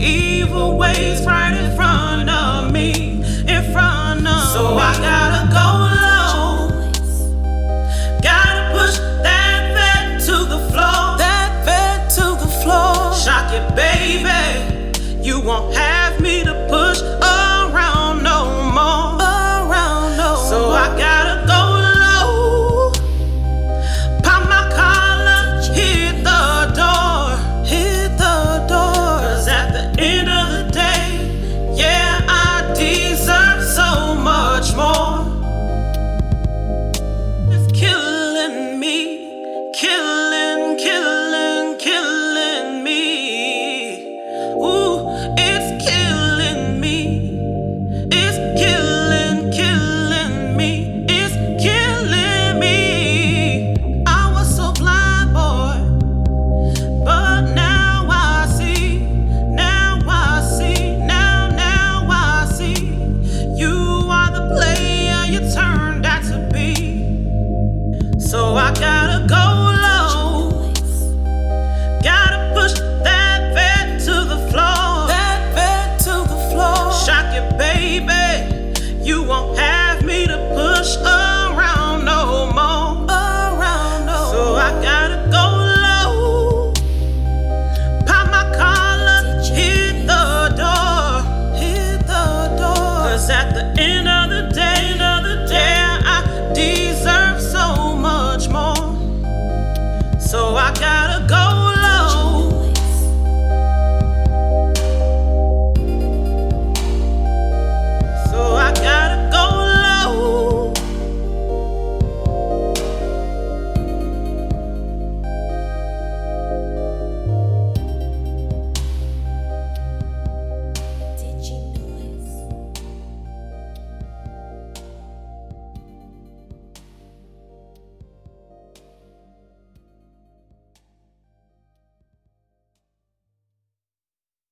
evil ways right in front of me, in front of so me. So I gotta go low. Gotta push that bed to the floor. That bed to the floor. Shock it, baby. You won't have. I gotta go.